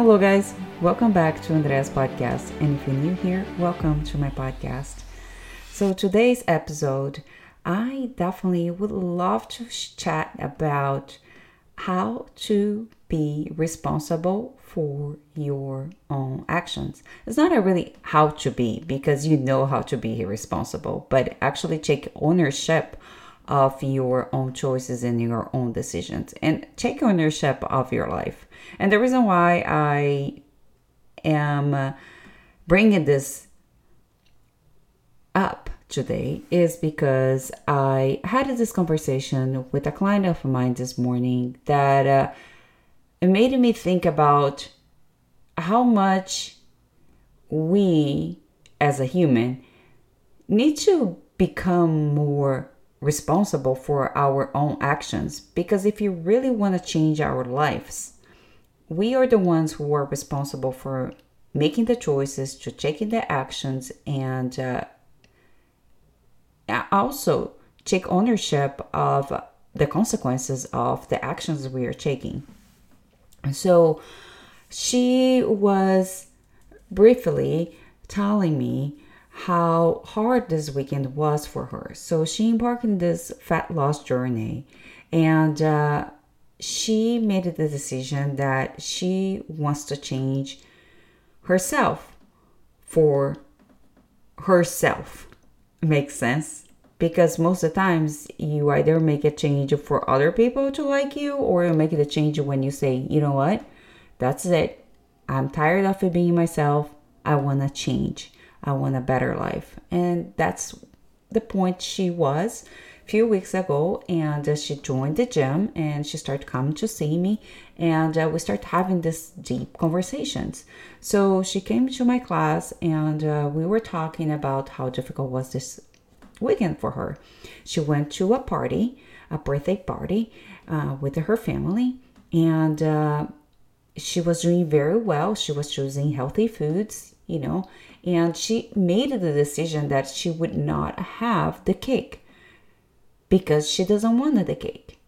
Hello, guys. Welcome back to Andrea's podcast. And if you're new here, welcome to my podcast. So, today's episode, I definitely would love to chat about how to be responsible for your own actions. It's not a really how to be because you know how to be responsible, but actually take ownership of your own choices and your own decisions and take ownership of your life. And the reason why I am bringing this up today is because I had this conversation with a client of mine this morning that uh, it made me think about how much we as a human need to become more responsible for our own actions. Because if you really want to change our lives we are the ones who are responsible for making the choices to taking the actions and uh, also take ownership of the consequences of the actions we are taking. So she was briefly telling me how hard this weekend was for her. So she embarked in this fat loss journey and uh, she made the decision that she wants to change herself for herself. Makes sense? Because most of the times you either make a change for other people to like you or you make the change when you say, you know what, that's it. I'm tired of it being myself. I want to change. I want a better life. And that's the point she was a few weeks ago. And uh, she joined the gym and she started coming to see me. And uh, we started having this deep conversations. So she came to my class and uh, we were talking about how difficult was this weekend for her. She went to a party, a birthday party uh, with her family. And uh, she was doing very well. She was choosing healthy foods, you know, and she made the decision that she would not have the cake because she doesn't want the cake.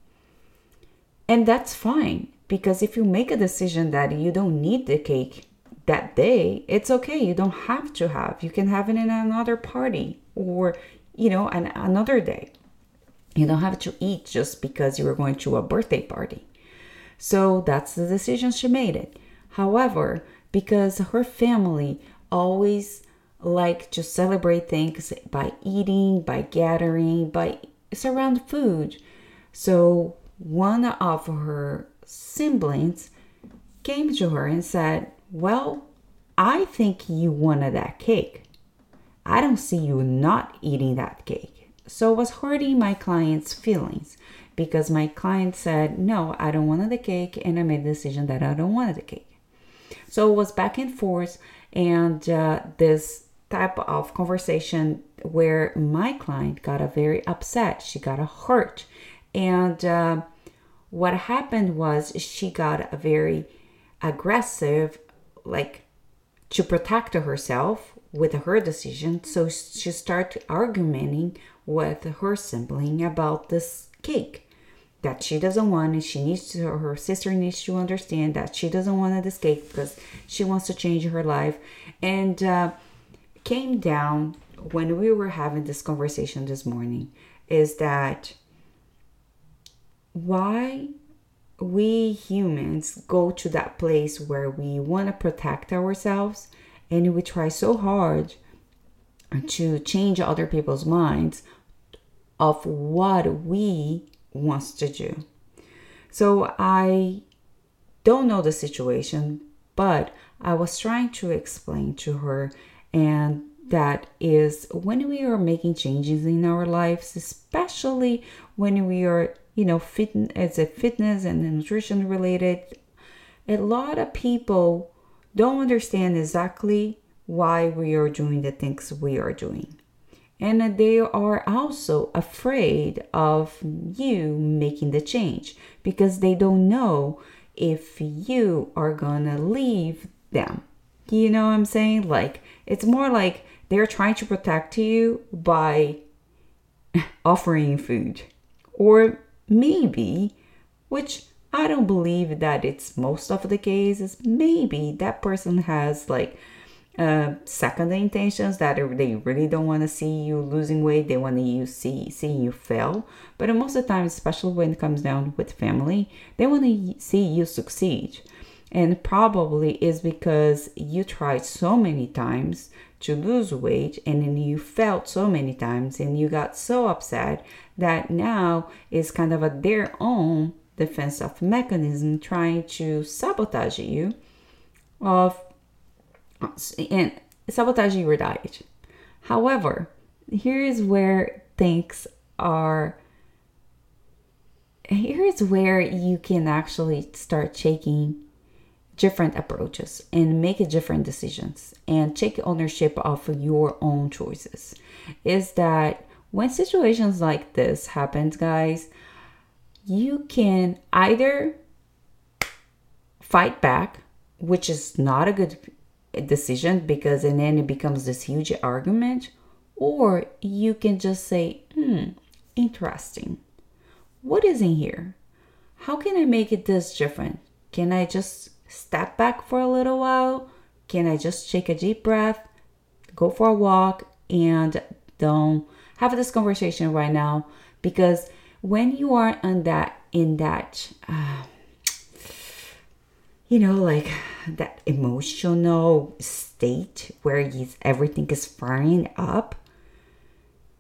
And that's fine because if you make a decision that you don't need the cake that day, it's okay. You don't have to have. You can have it in another party or, you know, an, another day. You don't have to eat just because you were going to a birthday party. So that's the decision she made it. However, because her family always like to celebrate things by eating, by gathering, by surround food. So one of her siblings came to her and said, Well, I think you wanted that cake. I don't see you not eating that cake. So it was hurting my client's feelings because my client said, No, I don't want the cake, and I made the decision that I don't want the cake. So it was back and forth, and uh, this type of conversation where my client got a very upset. She got a hurt, and uh, what happened was she got a very aggressive, like to protect herself with her decision. So she started arguing with her sibling about this cake that she doesn't want and she needs to her sister needs to understand that she doesn't want to escape because she wants to change her life. And uh, came down when we were having this conversation this morning is that why we humans go to that place where we want to protect ourselves and we try so hard to change other people's minds of what we wants to do. So I don't know the situation, but I was trying to explain to her, and that is when we are making changes in our lives, especially when we are, you know, fit as a fitness and nutrition related. A lot of people don't understand exactly why we are doing the things we are doing and they are also afraid of you making the change because they don't know if you are gonna leave them. You know what I'm saying? Like, it's more like they're trying to protect you by offering food. Or maybe, which I don't believe that it's most of the cases. Maybe that person has like uh, second intentions that they really don't want to see you losing weight. They want to you see see you fail. But most of the time, especially when it comes down with family, they want to see you succeed. And probably is because you tried so many times to lose weight and then you felt so many times and you got so upset that now is kind of a their own defensive mechanism trying to sabotage you of and sabotage your diet. However, here is where things are here's where you can actually start taking different approaches and make different decisions and take ownership of your own choices is that when situations like this happens guys you can either fight back which is not a good decision because and then it becomes this huge argument or you can just say hmm interesting what is in here how can i make it this different can i just step back for a little while? Can I just take a deep breath, go for a walk, and don't have this conversation right now? Because when you are in that in that uh, you know like that emotional state where you, everything is firing up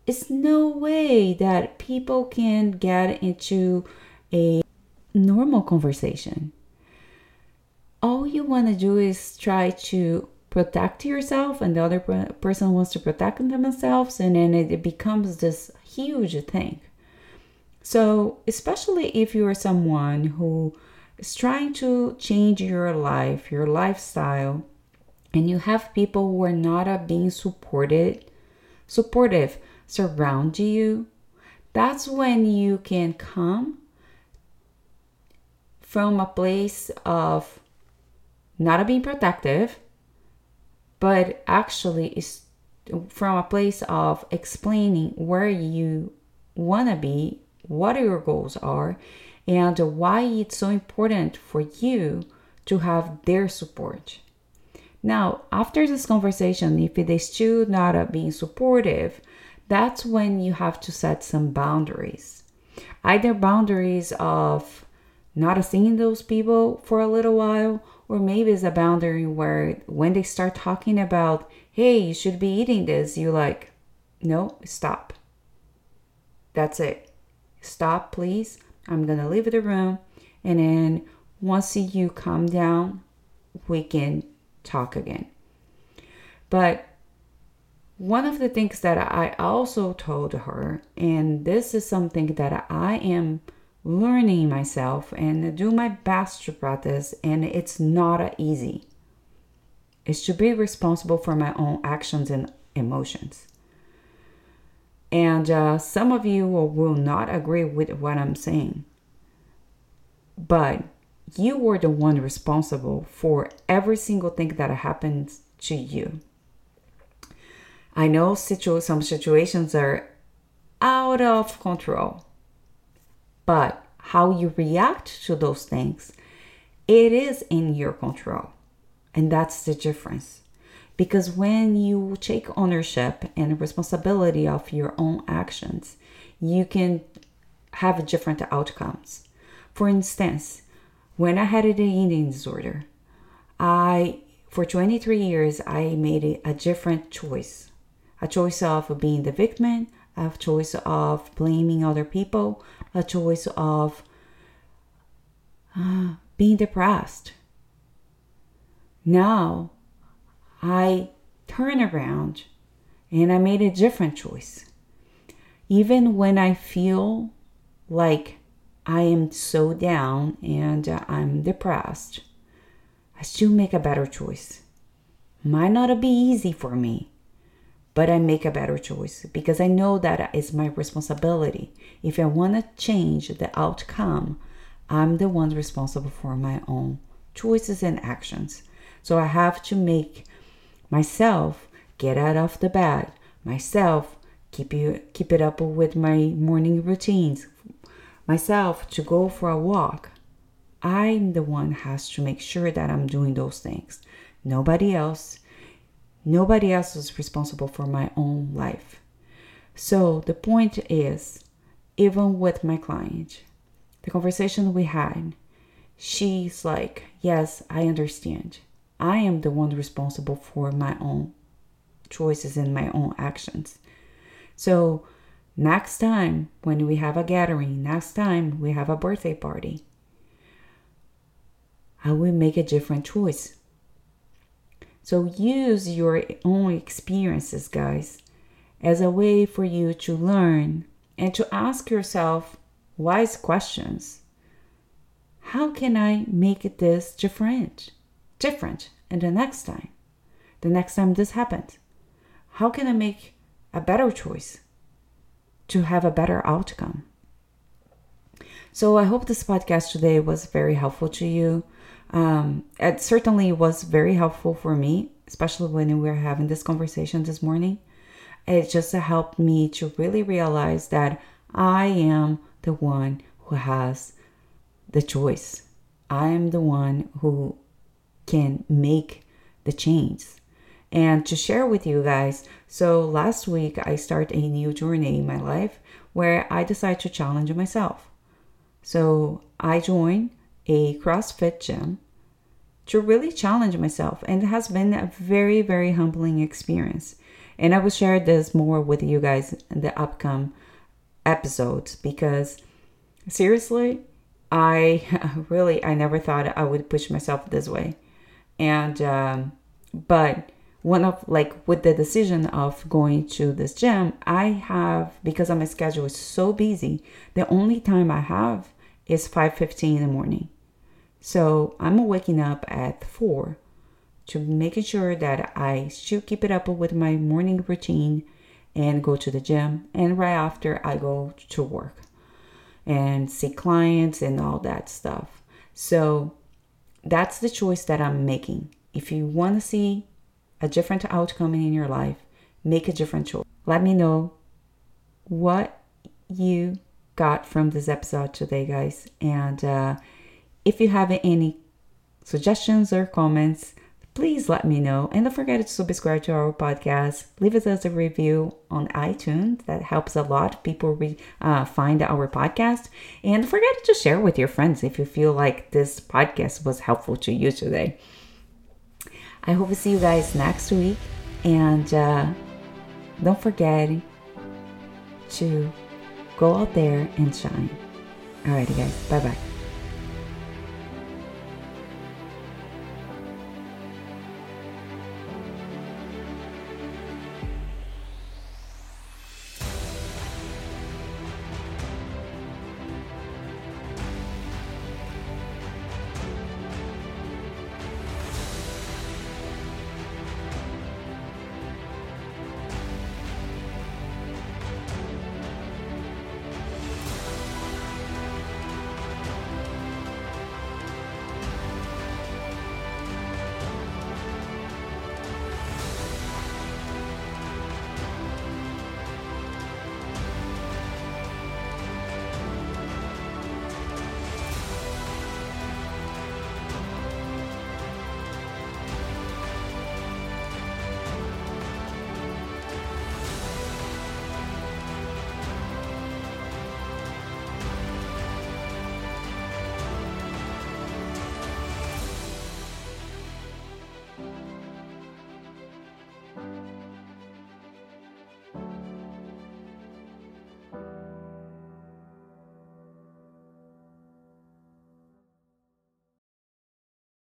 it's no way that people can get into a normal conversation. All you want to do is try to protect yourself and the other person wants to protect themselves and then it becomes this huge thing. So especially if you are someone who is trying to change your life your lifestyle and you have people who are not being supported supportive surround you. That's when you can come from a place of not being protective, but actually is from a place of explaining where you want to be, what your goals are, and why it's so important for you to have their support. Now, after this conversation, if it is still not being supportive, that's when you have to set some boundaries. Either boundaries of not seeing those people for a little while, or maybe it's a boundary where when they start talking about, hey, you should be eating this, you like, no, stop. That's it. Stop, please. I'm gonna leave the room. And then once you calm down, we can talk again. But one of the things that I also told her, and this is something that I am learning myself and do my best to practice and it's not easy is to be responsible for my own actions and emotions and uh, some of you will, not agree with what i'm saying but you were the one responsible for every single thing that happened to you i know situ- some situations are out of control but how you react to those things, it is in your control. And that's the difference. Because when you take ownership and responsibility of your own actions, you can have different outcomes. For instance, when I had the eating disorder, I for 23 years I made a different choice. A choice of being the victim, a choice of blaming other people, a choice of uh, being depressed. Now I turn around and I made a different choice. Even when I feel like I am so down and I'm depressed, I still make a better choice. Might not be easy for me, but I make a better choice because I know that it's my responsibility. If I want to change the outcome, I'm the one responsible for my own choices and actions. So I have to make myself get out of the bed, myself keep you keep it up with my morning routines, myself to go for a walk. I'm the one has to make sure that I'm doing those things. Nobody else. Nobody else is responsible for my own life. So the point is, even with my client, the conversation we had, she's like, Yes, I understand. I am the one responsible for my own choices and my own actions. So, next time when we have a gathering, next time we have a birthday party, I will make a different choice. So, use your own experiences, guys, as a way for you to learn and to ask yourself wise questions. How can I make this different? Different and the next time? The next time this happens? How can I make a better choice to have a better outcome? So I hope this podcast today was very helpful to you. Um, it certainly was very helpful for me, especially when we were having this conversation this morning. It just helped me to really realize that I am the one who has the choice. I am the one who can make the change. And to share with you guys, so last week I start a new journey in my life where I decide to challenge myself. So I join a CrossFit gym to really challenge myself, and it has been a very, very humbling experience. And I will share this more with you guys in the upcoming episodes because seriously, I really I never thought I would push myself this way, and um, but one of like with the decision of going to this gym, I have because my schedule is so busy. The only time I have is five fifteen in the morning, so I'm waking up at four to making sure that I should keep it up with my morning routine and go to the gym, and right after I go to work and see clients and all that stuff. So that's the choice that I'm making. If you want to see a different outcome in your life, make a different choice. Let me know what you got from this episode today, guys. And uh, if you have any suggestions or comments, please let me know. And don't forget to subscribe to our podcast. Leave us a review on iTunes. That helps a lot. People re- uh, find our podcast. And forget to share with your friends if you feel like this podcast was helpful to you today. I hope to see you guys next week. And uh, don't forget to go out there and shine. Alrighty, guys. Bye bye.